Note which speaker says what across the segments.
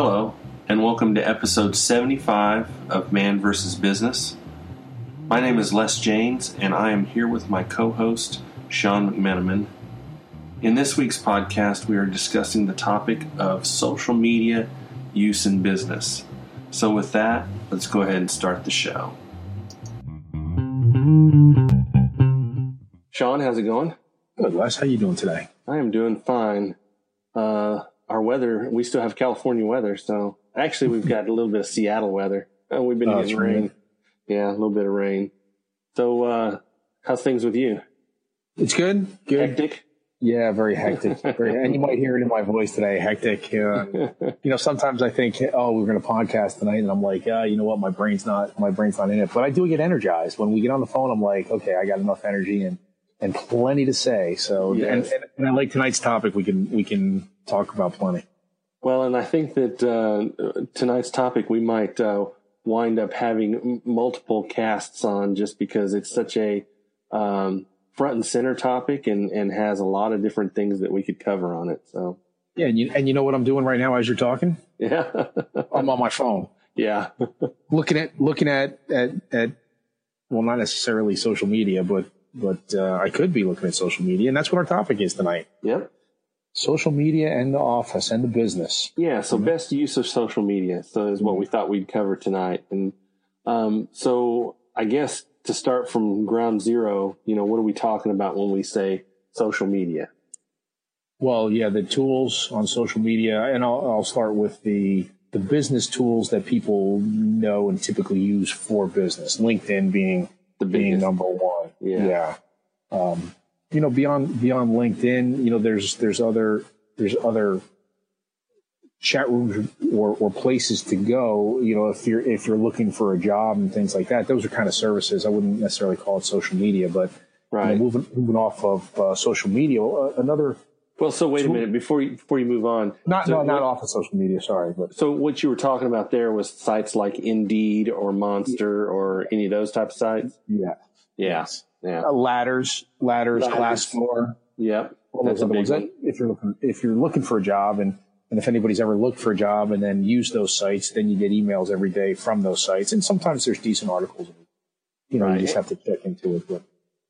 Speaker 1: Hello, and welcome to episode 75 of Man vs. Business. My name is Les Janes, and I am here with my co host, Sean McMenamin. In this week's podcast, we are discussing the topic of social media use in business. So, with that, let's go ahead and start the show. Sean, how's it going?
Speaker 2: Good, Les. How are you doing today?
Speaker 1: I am doing fine. Uh, our weather, we still have California weather, so actually we've got a little bit of Seattle weather. Uh, we've been
Speaker 2: Oh,
Speaker 1: getting rain.
Speaker 2: raining.
Speaker 1: Yeah, a little bit of rain. So, uh, how's things with you?
Speaker 2: It's good. Good.
Speaker 1: Hectic?
Speaker 2: Yeah, very hectic. Very, and you might hear it in my voice today. Hectic. Uh, you know, sometimes I think, oh, we're going to podcast tonight, and I'm like, uh, you know what, my brain's not, my brain's not in it. But I do get energized when we get on the phone. I'm like, okay, I got enough energy and and plenty to say. So,
Speaker 1: Yes.
Speaker 2: and, and, and I like tonight's topic. We can we can talk about plenty.
Speaker 1: Well, and I think that uh, tonight's topic we might uh, wind up having m- multiple casts on just because it's such a um, front and center topic and, and has a lot of different things that we could cover on it. So,
Speaker 2: Yeah, and you and you know what I'm doing right now as you're talking?
Speaker 1: yeah.
Speaker 2: I'm on my phone.
Speaker 1: yeah.
Speaker 2: looking at looking at at at well not necessarily social media but but uh, I could be looking at social media and that's what our topic is tonight
Speaker 1: Yep.
Speaker 2: social media and the office and the business
Speaker 1: Yeah, so best use of social media. So is what we thought we'd cover tonight. And um, so I guess to start from ground zero, you know, what are we talking about when we say social media?
Speaker 2: well yeah the tools on social media and I'll, I'll start with the the business tools that people know and typically use for business LinkedIn being
Speaker 1: The
Speaker 2: being number one
Speaker 1: Yeah.
Speaker 2: yeah um, you know beyond beyond linkedin you know there's there's other there's other chat rooms or, or places to go you know if you're if you're looking for a job and things like that those are kind of services i wouldn't necessarily call it social media but you know, moving moving off of uh, social media uh, another
Speaker 1: Well, so wait a minute before you before you move on.
Speaker 2: not
Speaker 1: so
Speaker 2: no, not
Speaker 1: what-
Speaker 2: off of social media sorry but
Speaker 1: So what you were talking about there was sites like Indeed or Monster or any of those type of sites.
Speaker 2: yeah
Speaker 1: Yeah. Yeah.
Speaker 2: uh, ladders ladders
Speaker 1: Ladders.
Speaker 2: glassdoor
Speaker 1: Yep. That's a big one.
Speaker 2: If you're looking, if you're looking for a job, and and if anybody's ever looked for a job and then used those sites, then you get emails every day from those sites, and sometimes there's decent articles. You know,
Speaker 1: Right.
Speaker 2: you just have to check into it. But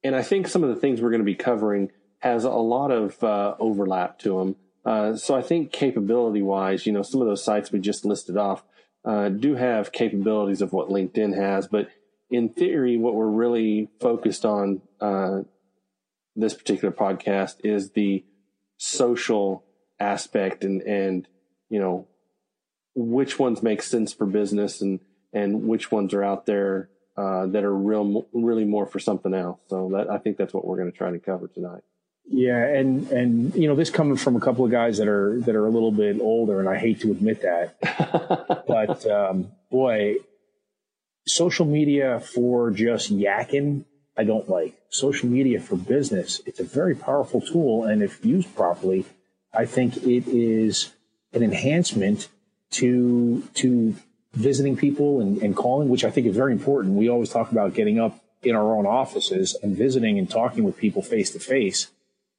Speaker 1: and I think some of the things we're going to be covering has a lot of uh, overlap to them. Uh, so I think capability wise, you know, some of those sites we just listed off uh, do have capabilities of what LinkedIn has, but in theory, what we're really focused on uh, this particular podcast is the social aspect and and you know which ones make sense for business and and which ones are out there uh, that are real, really more for something else. So that I think that's what we're going to try to cover tonight.
Speaker 2: yeah, and and you know, this coming from a couple of guys that are that are a little bit older, and I hate to admit that, but um, boy, social media for just yakking, I don't like. Social media for business, it's a very powerful tool, and if used properly, I think it is an enhancement to to visiting people and, and calling, which I think is very important. We always talk about getting up in our own offices and visiting and talking with people face to face,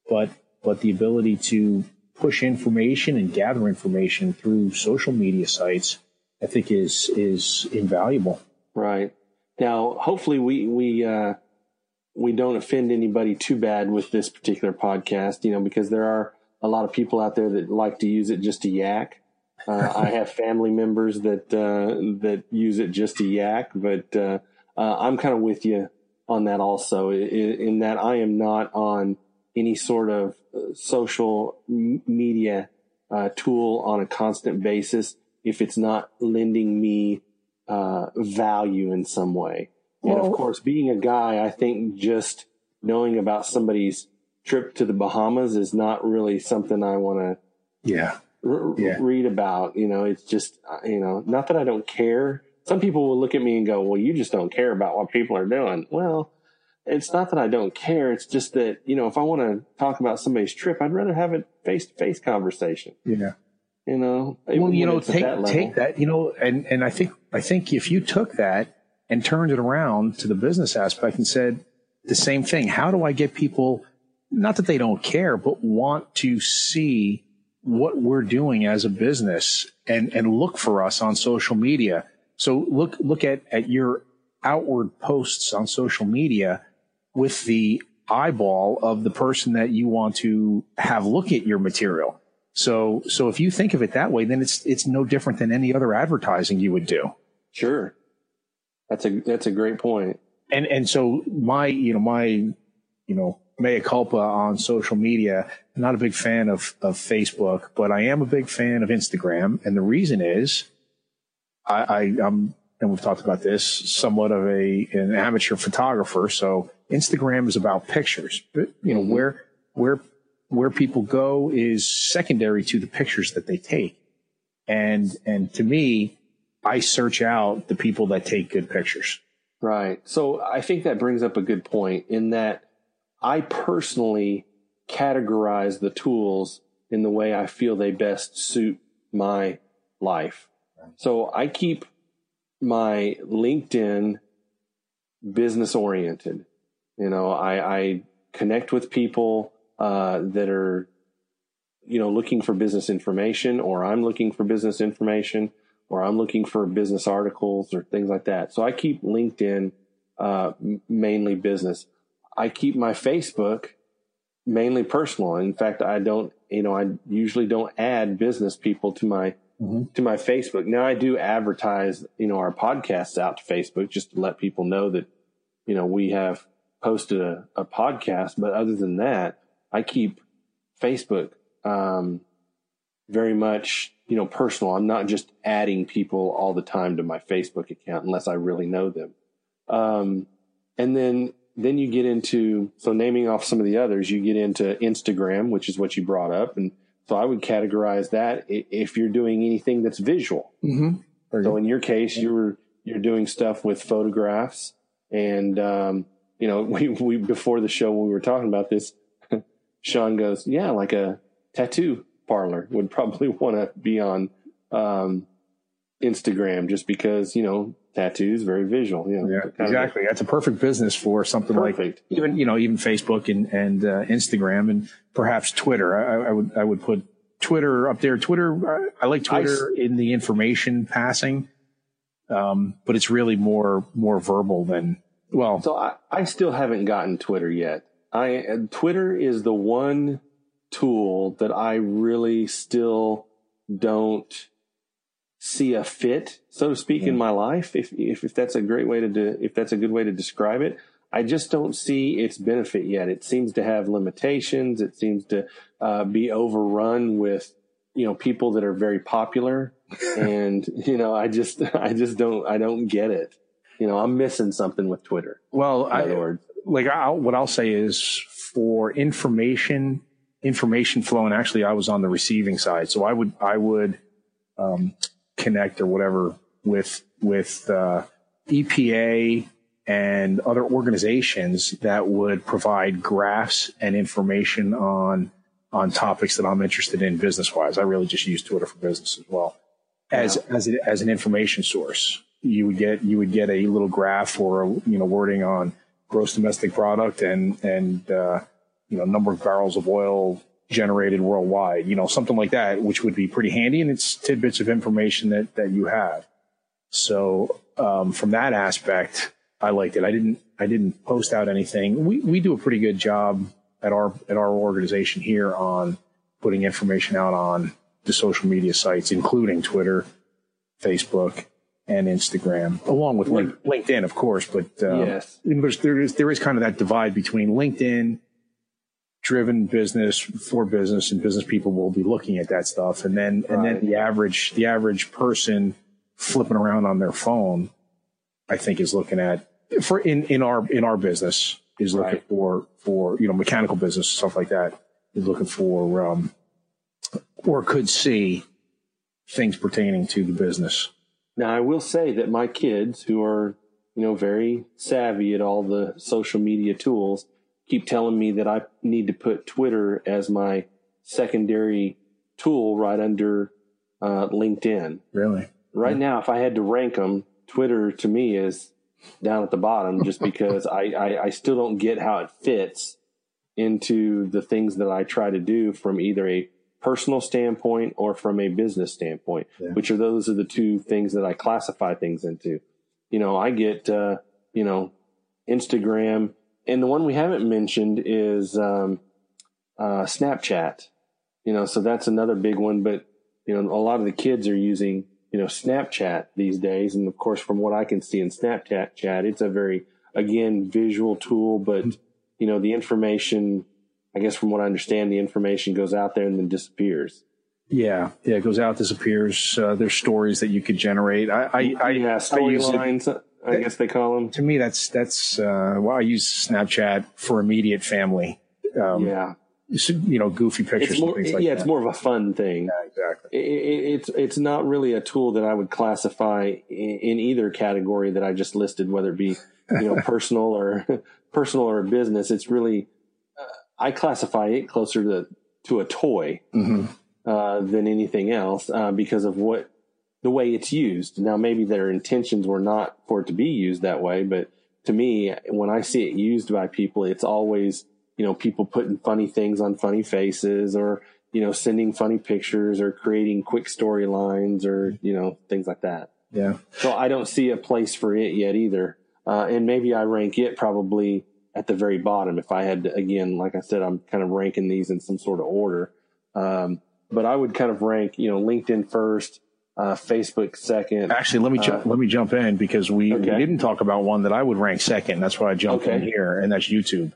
Speaker 2: but but the ability to push information and gather information through social media sites, I think is is invaluable.
Speaker 1: Right now, hopefully we we uh, we don't offend anybody too bad with this particular podcast, you know, because there are a lot of people out there that like to use it just to yak. Uh, I have family members that uh, that use it just to yak, but uh, uh, I'm kind of with you on that also. In, in that I am not on any sort of uh, social media uh, tool on a constant basis if it's not lending me uh, value in some way. And of course, being a guy, I think just knowing about somebody's trip to the Bahamas is not really something I want to
Speaker 2: Yeah.
Speaker 1: r-
Speaker 2: Yeah.
Speaker 1: read about. You know, it's just, uh, you know, not that I don't care. Some people will look at me and go, well, you just don't care about what people are doing. Well, it's not that I don't care. It's just that, you know, if I want to talk about somebody's trip, I'd rather have a face to face conversation,
Speaker 2: Yeah.
Speaker 1: You know?
Speaker 2: Well, you know, take
Speaker 1: that
Speaker 2: take that, you know, and and I think I think if you took that and turned it around to the business aspect and said the same thing, how do I get people not that they don't care, but want to see what we're doing as a business and, and look for us on social media. So look, look at, at your outward posts on social media with the eyeball of the person that you want to have look at your material. So, so if you think of it that way, then it's, it's no different than any other advertising you would do.
Speaker 1: Sure. That's a, that's a great point.
Speaker 2: And, and so my, you know, my, you know, mea culpa on social media. I'm not a big fan of, of Facebook, but I am a big fan of Instagram. And the reason is I, I am and we've talked about this, somewhat of a an amateur photographer. So Instagram is about pictures, but you know mm-hmm. where where where people go is secondary to the pictures that they take, and and to me, I search out the people that take good pictures.
Speaker 1: Right. So I think that brings up a good point in that I personally categorize the tools in the way I feel they best suit my life. So I keep my LinkedIn business oriented. You know, I, I connect with people uh, that are, you know, looking for business information, or I'm looking for business information, or I'm looking for business articles or things like that. So I keep LinkedIn uh, mainly business. I keep my Facebook mainly personal. In fact, I don't, you know, I usually don't add business people to my mm-hmm. to my Facebook. Now I do advertise, you know, our podcasts out to Facebook just to let people know that, you know, we have posted a, a podcast. But other than that, I keep Facebook um, very much, you know, personal. I'm not just adding people all the time to my Facebook account unless I really know them. Um, and then then you get into so naming off some of the others, you get into Instagram, which is what you brought up, and so I would categorize that if you're doing anything that's visual. Mm-hmm. So in your case, you're you're doing stuff with photographs, and um, you know, we we before the show when we were talking about this, Sean goes, yeah, like a tattoo parlor would probably want to be on um, Instagram just because you know tattoos very visual. You know,
Speaker 2: yeah, exactly. That's a perfect business for something perfect. like even you know even Facebook and and uh, Instagram and perhaps Twitter. I, I, would I would put Twitter up there. Twitter. I, I like Twitter I, in the information passing, um, but it's really more more verbal than well.
Speaker 1: So I, I still haven't gotten Twitter yet. I Twitter is the one tool that I really still don't see a fit, so to speak, in my life. If, if, if that's a great way to do, if that's a good way to describe it, I just don't see its benefit yet. It seems to have limitations. It seems to uh, be overrun with, you know, people that are very popular. and, you know, I just, I just don't, I don't get it. You know, I'm missing something with Twitter.
Speaker 2: Well, I, like I'll, what I'll say is for information, information flow. And actually I was on the receiving side. So I would, I would, um, connect or whatever with with uh, EPA and other organizations that would provide graphs and information on on topics that I'm interested in business wise. I really just use Twitter for business as well as yeah. as a, as an information source. You would get you would get a little graph or a, you know wording on gross domestic product and and uh, you know number of barrels of oil generated worldwide, you know, something like that, which would be pretty handy. And it's tidbits of information that, that you have. So, um, from that aspect, I liked it. I didn't, I didn't post out anything. We, we do a pretty good job at our, at our organization here on putting information out on the social media sites, including Twitter, Facebook, and Instagram, along with LinkedIn, of course. But um, yes. there is there is kind of that divide between LinkedIn driven business for business and business people will be looking at that stuff. And then, right. and then the average, the average person flipping around on their phone, I think is looking at for in, in our, in our business is looking right. for, for, you know, mechanical business, stuff like that is looking for, um, or could see things pertaining to the business.
Speaker 1: Now, I will say that my kids who are, you know, very savvy at all the social media tools, keep telling me that I need to put Twitter as my secondary tool right under uh, LinkedIn.
Speaker 2: Really?
Speaker 1: Right yeah. now, if I had to rank them, Twitter to me is down at the bottom just because I, I, I, still don't get how it fits into the things that I try to do from either a personal standpoint or from a business standpoint, yeah. which are those are the two things that I classify things into. You know, I get, uh, you know, Instagram, and the one we haven't mentioned is um, uh, Snapchat. You know, so that's another big one. But you know, a lot of the kids are using you know Snapchat these days, and of course, from what I can see in Snapchat chat, it's a very again visual tool, but you know, the information. I guess from what I understand, the information goes out there and then disappears.
Speaker 2: Yeah, yeah, it goes out, disappears. Uh, there's stories that you could generate. I, I, I
Speaker 1: yeah, storylines. I guess they call them.
Speaker 2: To me, that's that's uh, well, I use Snapchat for immediate family.
Speaker 1: Um, yeah,
Speaker 2: you know, goofy pictures.
Speaker 1: More, like yeah, that. it's more of a fun thing.
Speaker 2: Yeah, exactly.
Speaker 1: It, it, it's it's not really a tool that I would classify in, in either category that I just listed, whether it be you know personal or personal or business. It's really I classify it closer to to a toy mm-hmm. uh, than anything else uh, because of what the way it's used. Now, maybe their intentions were not for it to be used that way, but to me, when I see it used by people, it's always, you know, people putting funny things on funny faces or, you know, sending funny pictures or creating quick storylines or, you know, things like that.
Speaker 2: Yeah.
Speaker 1: So I don't see a place for it yet either. Uh, and maybe I rank it probably at the very bottom. If I had to, again, like I said, I'm kind of ranking these in some sort of order. Um, but I would kind of rank, you know, LinkedIn first, uh, Facebook second.
Speaker 2: Actually, let me ju- uh, let me jump in because we, okay. we, didn't talk about one that I would rank second. That's why I jumped okay. in here, and that's YouTube.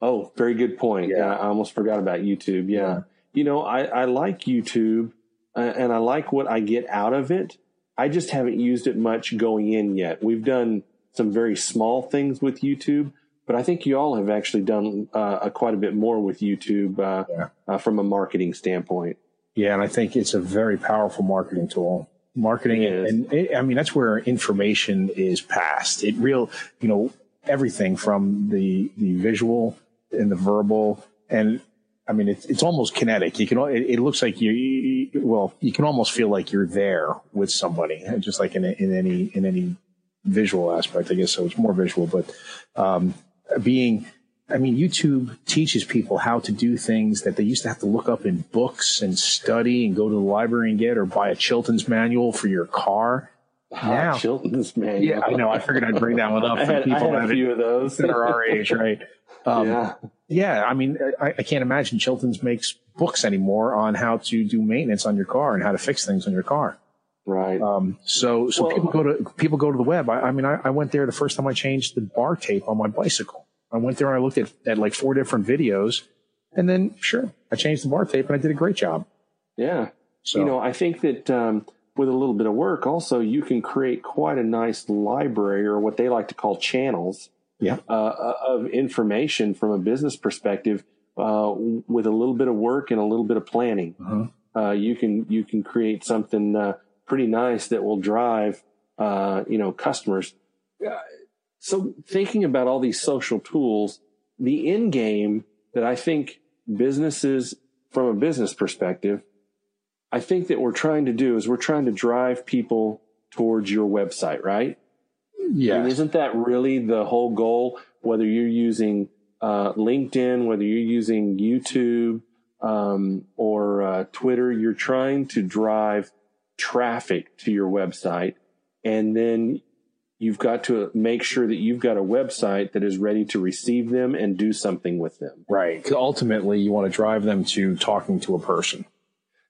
Speaker 1: Oh, very good point. Yeah, I almost forgot about YouTube. Yeah, yeah. you know, I, I like YouTube, uh, and I like what I get out of it. I just haven't used it much going in yet. We've done some very small things with YouTube, but I think you all have actually done uh, quite a bit more with YouTube uh, yeah. Uh, from a marketing standpoint.
Speaker 2: Yeah, and I think it's a very powerful marketing tool. Marketing, and, it, I mean that's where information is passed. It real, you know, everything from the the visual and the verbal, and I mean it's it's almost kinetic. You can it, it looks like you, you, well, you can almost feel like you're there with somebody, just like in in any in any visual aspect, I guess. So it's more visual, but um, being I mean, YouTube teaches people how to do things that they used to have to look up in books and study and go to the library and get or buy a Chilton's manual for your car.
Speaker 1: Now, Chilton's manual.
Speaker 2: Yeah, I know. I figured I'd bring that one up
Speaker 1: for had, people that, a few of those.
Speaker 2: that are our age, right? Um, yeah. Yeah. I mean, I, I, can't imagine Chilton's makes books anymore on how to do maintenance on your car and how to fix things on your car.
Speaker 1: Right.
Speaker 2: Um, so, so well, people go to people go to the web. I, I mean, I, I went there the first time I changed the bar tape on my bicycle. I went there and I looked at, at like four different videos and then sure, I changed the bar tape and I did a great job.
Speaker 1: Yeah. So, you know, I think that, um, with a little bit of work, also you can create quite a nice library or what they like to call channels
Speaker 2: yeah.
Speaker 1: uh, of information from a business perspective. Uh, with a little bit of work and a little bit of planning, uh-huh. uh, you can you can create something uh, pretty nice that will drive uh, you know customers. So thinking about all these social tools, the end game that I think businesses from a business perspective, I think that we're trying to do is we're trying to drive people towards your website, right?
Speaker 2: Yeah.
Speaker 1: And isn't that really the whole goal? Whether you're using uh, LinkedIn, whether you're using YouTube um, or uh, Twitter, you're trying to drive traffic to your website, and then you've got to make sure that you've got a website that is ready to receive them and do something with them.
Speaker 2: Right. Ultimately, you want to drive them to talking to a person.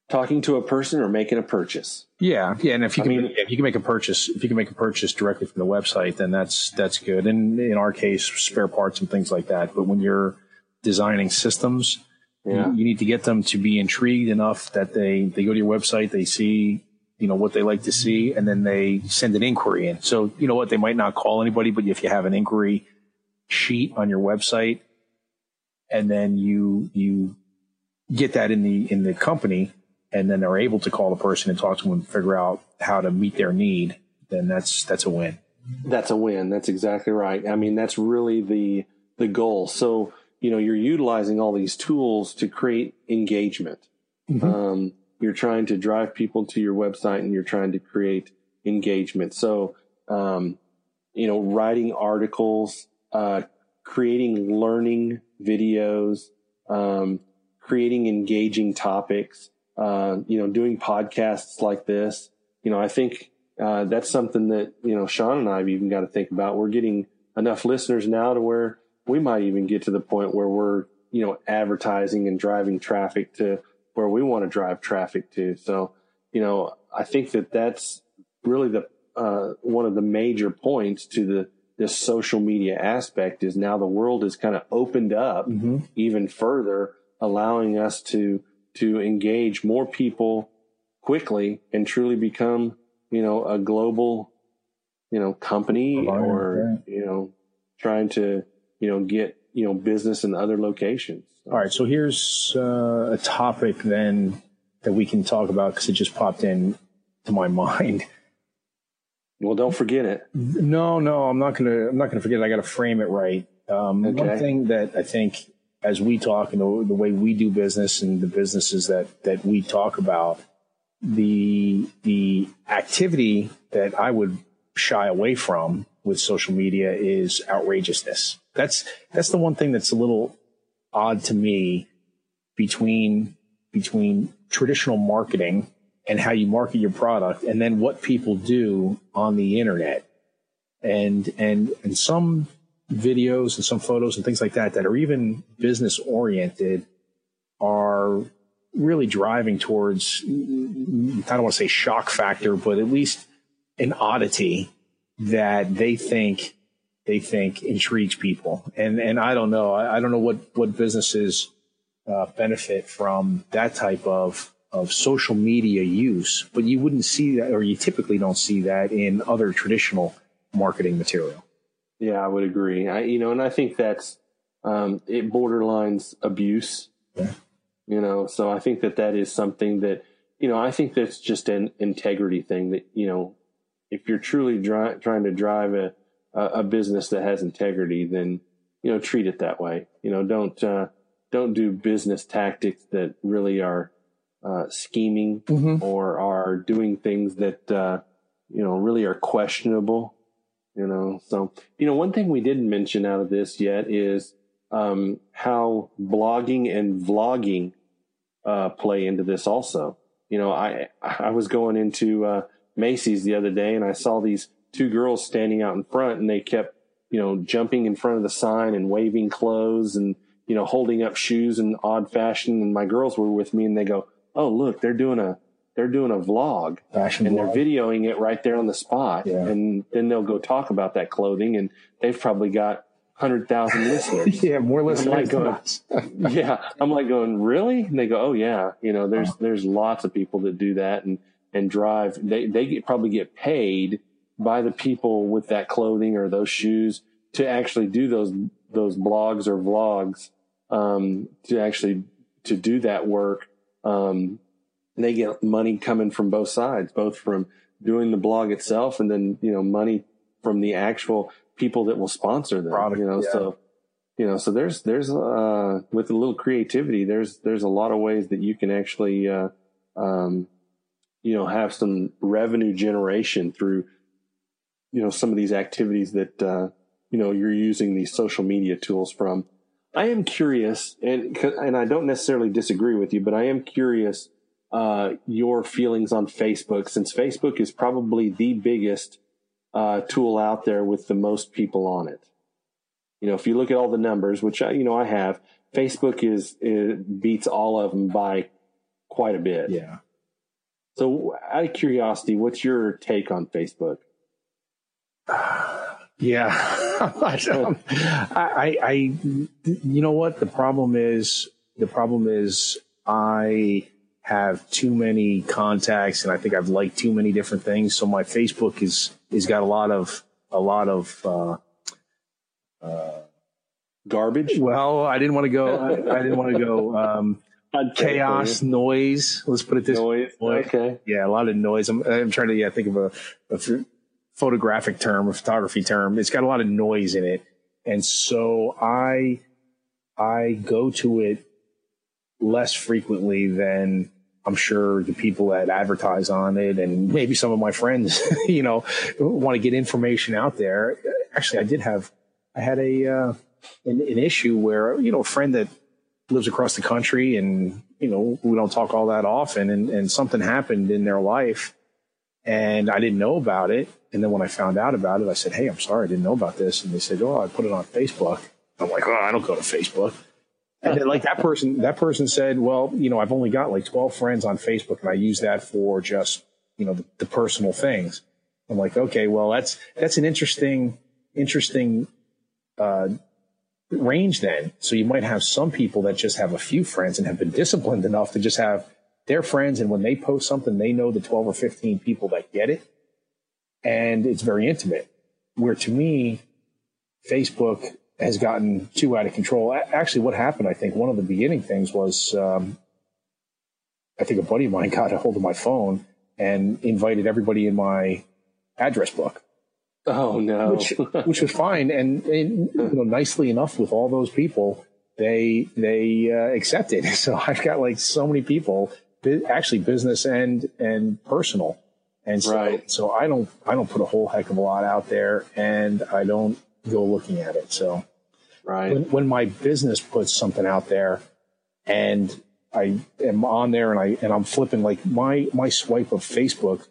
Speaker 1: Talking to a person or making a purchase.
Speaker 2: Yeah, yeah, and if you I can, mean, if you can make a purchase, if you can make a purchase directly from the website, then that's that's good. And in our case, spare parts and things like that. But when you're designing systems, yeah. you, you need to get them to be intrigued enough that they they go to your website, they see you know, what they like to see, and then they send an inquiry in. So, you know what, they might not call anybody, but if you have an inquiry sheet on your website, and then you you get that in the in the company, and then they're able to call the person and talk to them and figure out how to meet their need, then that's that's a win.
Speaker 1: That's a win. That's exactly right. I mean, that's really the the goal. So, you know, you're utilizing all these tools to create engagement. Mm-hmm. Um, you're trying to drive people to your website and you're trying to create engagement. So, um, you know, writing articles, uh, creating learning videos, um, creating engaging topics, uh, you know, doing podcasts like this. You know, I think uh, that's something that you know Sean and I have even got to think about. We're getting enough listeners now to where we might even get to the point where we're you know advertising and driving traffic to where we want to drive traffic to. So you know, I think that that's really the uh, one of the major points to the this social media aspect is now the world is kind of opened up mm-hmm. even further, allowing us to to engage more people quickly and truly become you know a global you know company or you know trying to you know get you know business in other locations.
Speaker 2: All right, so here's uh, a topic then that we can talk about because it just popped in to my mind.
Speaker 1: Well, don't forget it.
Speaker 2: No, no, I'm not gonna. I'm not gonna forget. It. I got to frame it right. Um, okay. One thing that I think, as we talk and the, the, way we do business and the businesses that that we talk about, the the activity that I would shy away from with social media is outrageousness. That's that's the one thing that's a little odd to me between between traditional marketing and how you market your product and then what people do on the internet. And, and, and some videos and some photos and things like that that are even business oriented are really driving towards, I don't want to say shock factor, but at least an oddity that they think they think intrigues people. And and I don't know. I, I don't know what what businesses uh, benefit from that type of of social media use, but you wouldn't see that, or you typically don't see that in other traditional marketing material.
Speaker 1: Yeah, I would agree. I, you know, and I think that's um, it borderlines abuse. Yeah. You know, so I think that that is something that you know. I think that's just an integrity thing. That you know, if you're truly dry, trying to drive a a business that has integrity, then you know, treat it that way. You know, don't uh, don't do business tactics that really are uh, scheming mm-hmm. or are doing things that uh, you know really are questionable. You know, so you know one thing we didn't mention out of this yet is um, how blogging and vlogging uh, play into this also. You know, I I was going into uh, Macy's the other day and I saw these two girls standing out in front and they kept you know jumping in front of the sign and waving clothes and you know holding up shoes in odd fashion and my girls were with me and they go oh look, they're doing a they're doing a vlog
Speaker 2: Fashion
Speaker 1: and
Speaker 2: vlog.
Speaker 1: they're videoing it right there on the spot. Yeah. And then they'll go talk about that clothing and they've probably got hundred thousand listeners.
Speaker 2: yeah, more listeners
Speaker 1: like going, yeah. I'm like going, really? And they go, oh yeah. You know, there's oh. there's lots of people that do that and and drive. They they get, probably get paid by the people with that clothing or those shoes to actually do those those blogs or vlogs um, to actually to do that work um, they get money coming from both sides, both from doing the blog itself and then, you know, money from the actual people that will sponsor them, Product, you know, yeah. so, you know, so there's, there's, uh, with a little creativity, there's, there's a lot of ways that you can actually, uh, um, you know, have some revenue generation through, you know, some of these activities that, uh, you know, you're using these social media tools from. I am curious, and and I don't necessarily disagree with you, but I am curious uh, your feelings on Facebook, since Facebook is probably the biggest uh, tool out there with the most people on it. You know, if you look at all the numbers, which I, you know I have, Facebook is it beats all of them by quite a bit.
Speaker 2: Yeah.
Speaker 1: So, out of curiosity, what's your take on Facebook?
Speaker 2: Yeah, I, I, I, you know what the problem is? The problem is I have too many contacts, and I think I've liked too many different things. So my Facebook is is got a lot of a lot of uh,
Speaker 1: uh, garbage.
Speaker 2: Well, I didn't want to go. I, I didn't want to go. Um, chaos, noise. Let's put it this
Speaker 1: noise.
Speaker 2: way.
Speaker 1: Okay.
Speaker 2: Yeah, a lot of noise. I'm, I'm trying to yeah, think of a, a photographic term, a photography term. It's got a lot of noise in it. And so I, I go to it less frequently than I'm sure the people that advertise on it and maybe some of my friends, you know, want to get information out there. Actually, I did have, I had a, uh, an, an issue where, you know, a friend that lives across the country and, you know, we don't talk all that often and, and something happened in their life and I didn't know about it. And then when I found out about it, I said, Hey, I'm sorry, I didn't know about this. And they said, Oh, I put it on Facebook. I'm like, Oh, I don't go to Facebook. And then like that person, that person said, well, you know, I've only got like 12 friends on Facebook and I use that for just, you know, the, the personal things. I'm like, okay, well, that's, that's an interesting, interesting, uh, range then. So you might have some people that just have a few friends and have been disciplined enough to just have their friends. And when they post something, they know the 12 or 15 people that get it. And it's very intimate. Where to me, Facebook has gotten too out of control. Actually, what happened, I think, one of the beginning things was um, I think a buddy of mine got a hold of my phone and invited everybody in my address book.
Speaker 1: Oh no,
Speaker 2: which, which was fine, and, and you know, nicely enough with all those people, they they uh, accepted. So I've got like so many people, actually business and and personal, and so
Speaker 1: right.
Speaker 2: so I don't I don't put a whole heck of a lot out there, and I don't go looking at it. So
Speaker 1: right
Speaker 2: when, when my business puts something out there, and I am on there and I and I'm flipping like my my swipe of Facebook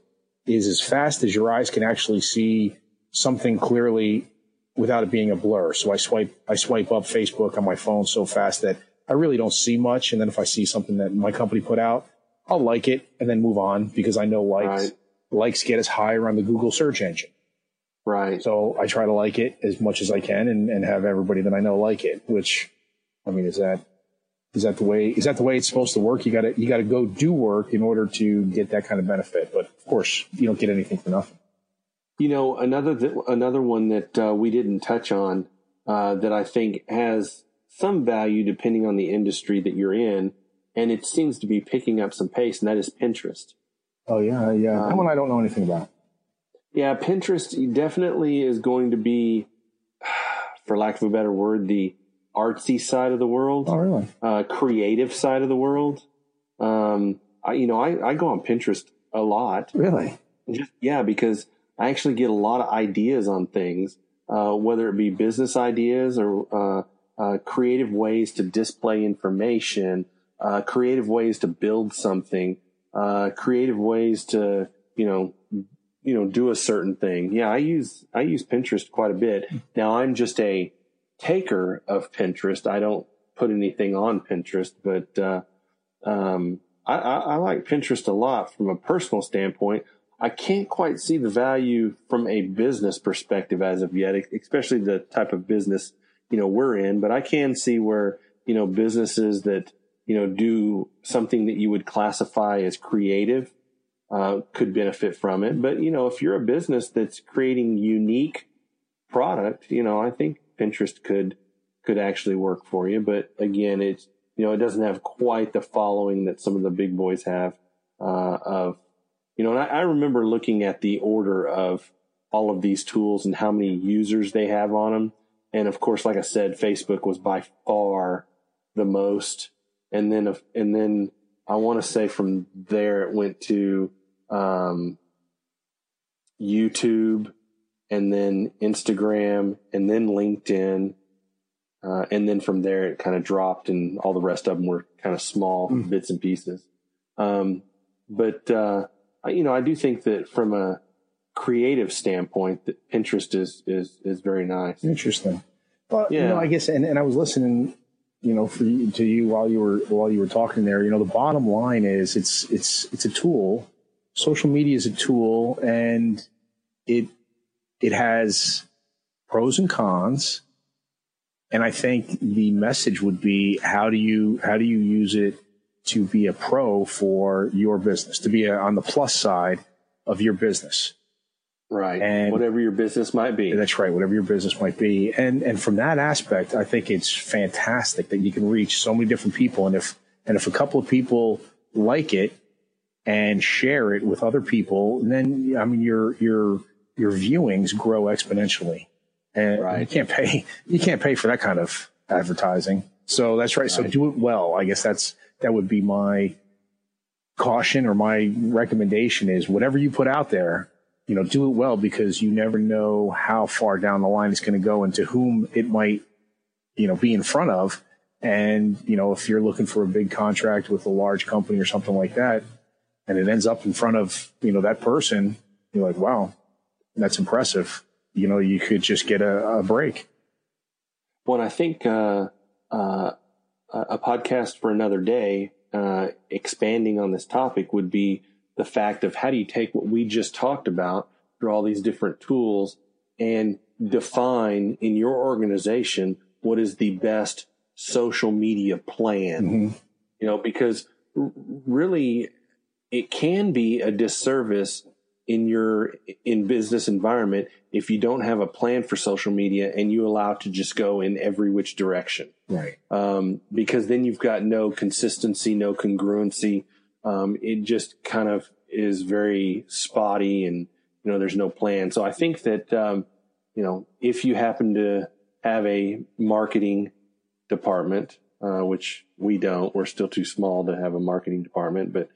Speaker 2: is as fast as your eyes can actually see something clearly without it being a blur. So I swipe, I swipe up Facebook on my phone so fast that I really don't see much. And then if I see something that my company put out, I'll like it and then move on because I know likes, right. likes get us higher on the Google search engine.
Speaker 1: Right.
Speaker 2: So I try to like it as much as I can and, and have everybody that I know like it, which I mean, is that, is that the way, is that the way it's supposed to work? You gotta, you gotta go do work in order to get that kind of benefit. But of course, you don't get anything for nothing.
Speaker 1: You know, another th- another one that uh, we didn't touch on uh, that I think has some value depending on the industry that you're in, and it seems to be picking up some pace, and that is Pinterest.
Speaker 2: Oh yeah, yeah. Um, that one I don't know anything about.
Speaker 1: Yeah, Pinterest definitely is going to be, for lack of a better word, the artsy side of the world.
Speaker 2: Oh really?
Speaker 1: Uh, creative side of the world. Um, I, you know, I, I go on Pinterest a lot.
Speaker 2: Really?
Speaker 1: Just, yeah, because I actually get a lot of ideas on things, uh, whether it be business ideas or uh, uh, creative ways to display information, uh, creative ways to build something, uh, creative ways to you know you know do a certain thing. Yeah, I use I use Pinterest quite a bit. Now I'm just a taker of Pinterest. I don't put anything on Pinterest, but uh, um, I, I, I like Pinterest a lot from a personal standpoint. I can't quite see the value from a business perspective as of yet, especially the type of business, you know, we're in, but I can see where, you know, businesses that, you know, do something that you would classify as creative, uh, could benefit from it. But, you know, if you're a business that's creating unique product, you know, I think Pinterest could, could actually work for you. But again, it's, you know, it doesn't have quite the following that some of the big boys have, uh, of, you know, and I, I remember looking at the order of all of these tools and how many users they have on them. And of course, like I said, Facebook was by far the most. And then, and then I want to say from there it went to, um, YouTube and then Instagram and then LinkedIn. Uh, and then from there it kind of dropped and all the rest of them were kind of small mm. bits and pieces. Um, but, uh, you know, I do think that from a creative standpoint, that Pinterest is is is very nice.
Speaker 2: Interesting. Well, yeah. you know, I guess, and, and I was listening, you know, for you, to you while you were while you were talking there. You know, the bottom line is it's it's it's a tool. Social media is a tool, and it it has pros and cons. And I think the message would be how do you how do you use it to be a pro for your business, to be a, on the plus side of your business.
Speaker 1: Right. And whatever your business might be.
Speaker 2: That's right. Whatever your business might be. And, and from that aspect, I think it's fantastic that you can reach so many different people. And if, and if a couple of people like it and share it with other people, then, I mean, your, your, your viewings grow exponentially. And right. you can't pay, you can't pay for that kind of advertising. So that's right. right. So do it well. I guess that's, that would be my caution or my recommendation is whatever you put out there, you know, do it well because you never know how far down the line it's going to go and to whom it might, you know, be in front of. And, you know, if you're looking for a big contract with a large company or something like that, and it ends up in front of, you know, that person, you're like, wow, that's impressive. You know, you could just get a, a break.
Speaker 1: Well, I think uh, uh, a podcast for another day, uh, expanding on this topic, would be the fact of how do you take what we just talked about through all these different tools and define in your organization what is the best social media plan. Mm-hmm. You know, because really it can be a disservice in your in business environment if you don't have a plan for social media and you allow it to just go in every which direction
Speaker 2: right
Speaker 1: um, because then you've got no consistency no congruency um, it just kind of is very spotty and you know there's no plan. So i think that um, you know if you happen to have a marketing department uh, which we don't we're still too small to have a marketing department but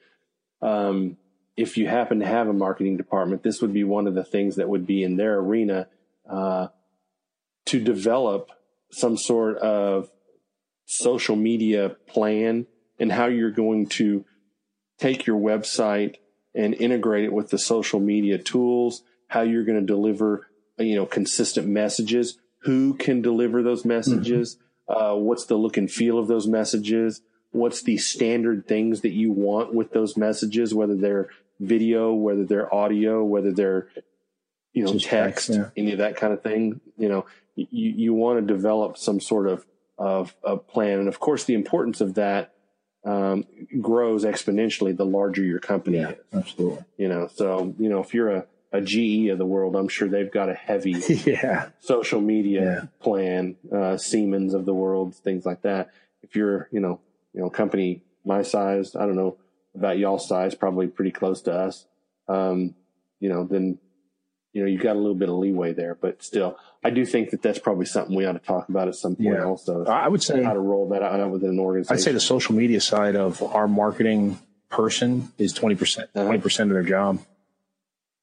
Speaker 1: um, if you happen to have a marketing department, this would be one of the things that would be in their arena uh, to develop some sort of social media plan and how you're going to take your website and integrate it with the social media tools, how you're going to deliver, you know, consistent messages, who can deliver those messages, mm-hmm. uh, what's the look and feel of those messages, what's the standard things that you want with those messages, whether they're video, whether they're audio, whether they're, you know, Just text, text yeah. any of that kind of thing. You know, you, you want to develop some sort of, of, a plan. And of course, the importance of that um, grows exponentially the larger your company yeah, is.
Speaker 2: Absolutely.
Speaker 1: You know, so, you know, if you're a, a GE of the world, I'm sure they've got a heavy
Speaker 2: yeah.
Speaker 1: social media yeah. plan, uh, Siemens of the world, things like that. If you're, you know, you know, company my size, I don't know, about y'all size, probably pretty close to us, um, you know, then, you know, you've got a little bit of leeway there, but still, I do think that that's probably something we ought to talk about at some point yeah. also.
Speaker 2: I would say
Speaker 1: how to roll that out within an organization.
Speaker 2: I'd say the social media side of our marketing person is 20%, uh-huh. 20% of their job.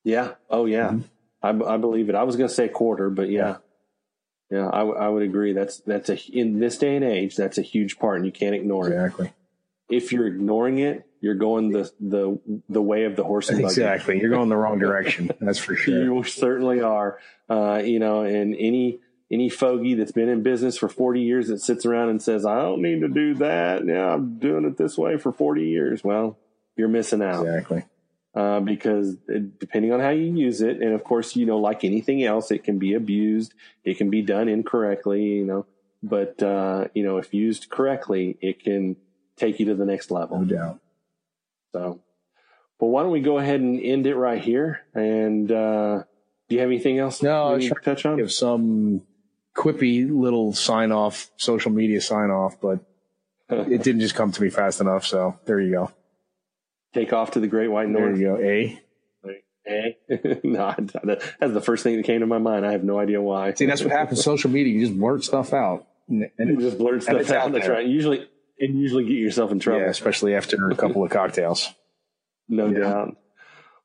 Speaker 1: Yeah. Oh yeah. Mm-hmm. I, I believe it. I was going to say quarter, but yeah. yeah. Yeah, I, w- I would agree. That's that's a in this day and age, that's a huge part, and you can't ignore
Speaker 2: exactly. it. Exactly.
Speaker 1: If you're ignoring it, you're going the the the way of the horse and
Speaker 2: buggy. Exactly, you're going the wrong direction. That's for sure.
Speaker 1: you certainly are. Uh, you know, and any any fogey that's been in business for 40 years that sits around and says, "I don't need to do that. Yeah, I'm doing it this way for 40 years." Well, you're missing out.
Speaker 2: Exactly.
Speaker 1: Uh, because it, depending on how you use it, and of course, you know, like anything else, it can be abused. It can be done incorrectly. You know, but uh, you know, if used correctly, it can take you to the next level.
Speaker 2: No doubt.
Speaker 1: So, well, why don't we go ahead and end it right here? And uh, do you have anything else?
Speaker 2: No,
Speaker 1: I need to touch on.
Speaker 2: Give some quippy little sign off, social media sign off, but it didn't just come to me fast enough. So there you go.
Speaker 1: Take off to the Great White North.
Speaker 2: There you go. A.
Speaker 1: A. no, that's the first thing that came to my mind. I have no idea why.
Speaker 2: See, that's what happens. social media, you just blurt stuff out,
Speaker 1: and, and you just blurt stuff out. That's right. Usually, and usually get yourself in trouble. Yeah,
Speaker 2: especially after a couple of cocktails.
Speaker 1: No yeah. doubt.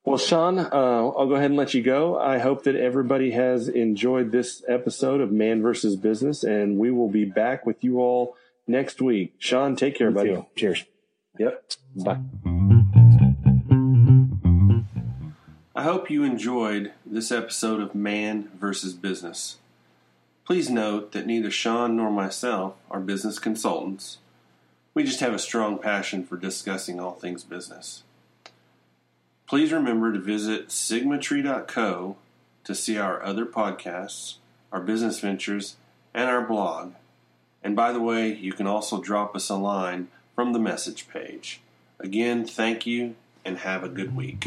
Speaker 1: Well, Sean, uh, I'll go ahead and let you go. I hope that everybody has enjoyed this episode of Man versus Business, and we will be back with you all next week. Sean, take care, buddy. You.
Speaker 2: Cheers.
Speaker 1: Yep. Bye. I hope you enjoyed this episode of Man versus Business. Please note that neither Sean nor myself are business consultants we just have a strong passion for discussing all things business. Please remember to visit sigmatree.co to see our other podcasts, our business ventures, and our blog. And by the way, you can also drop us a line from the message page. Again, thank you and have a good week.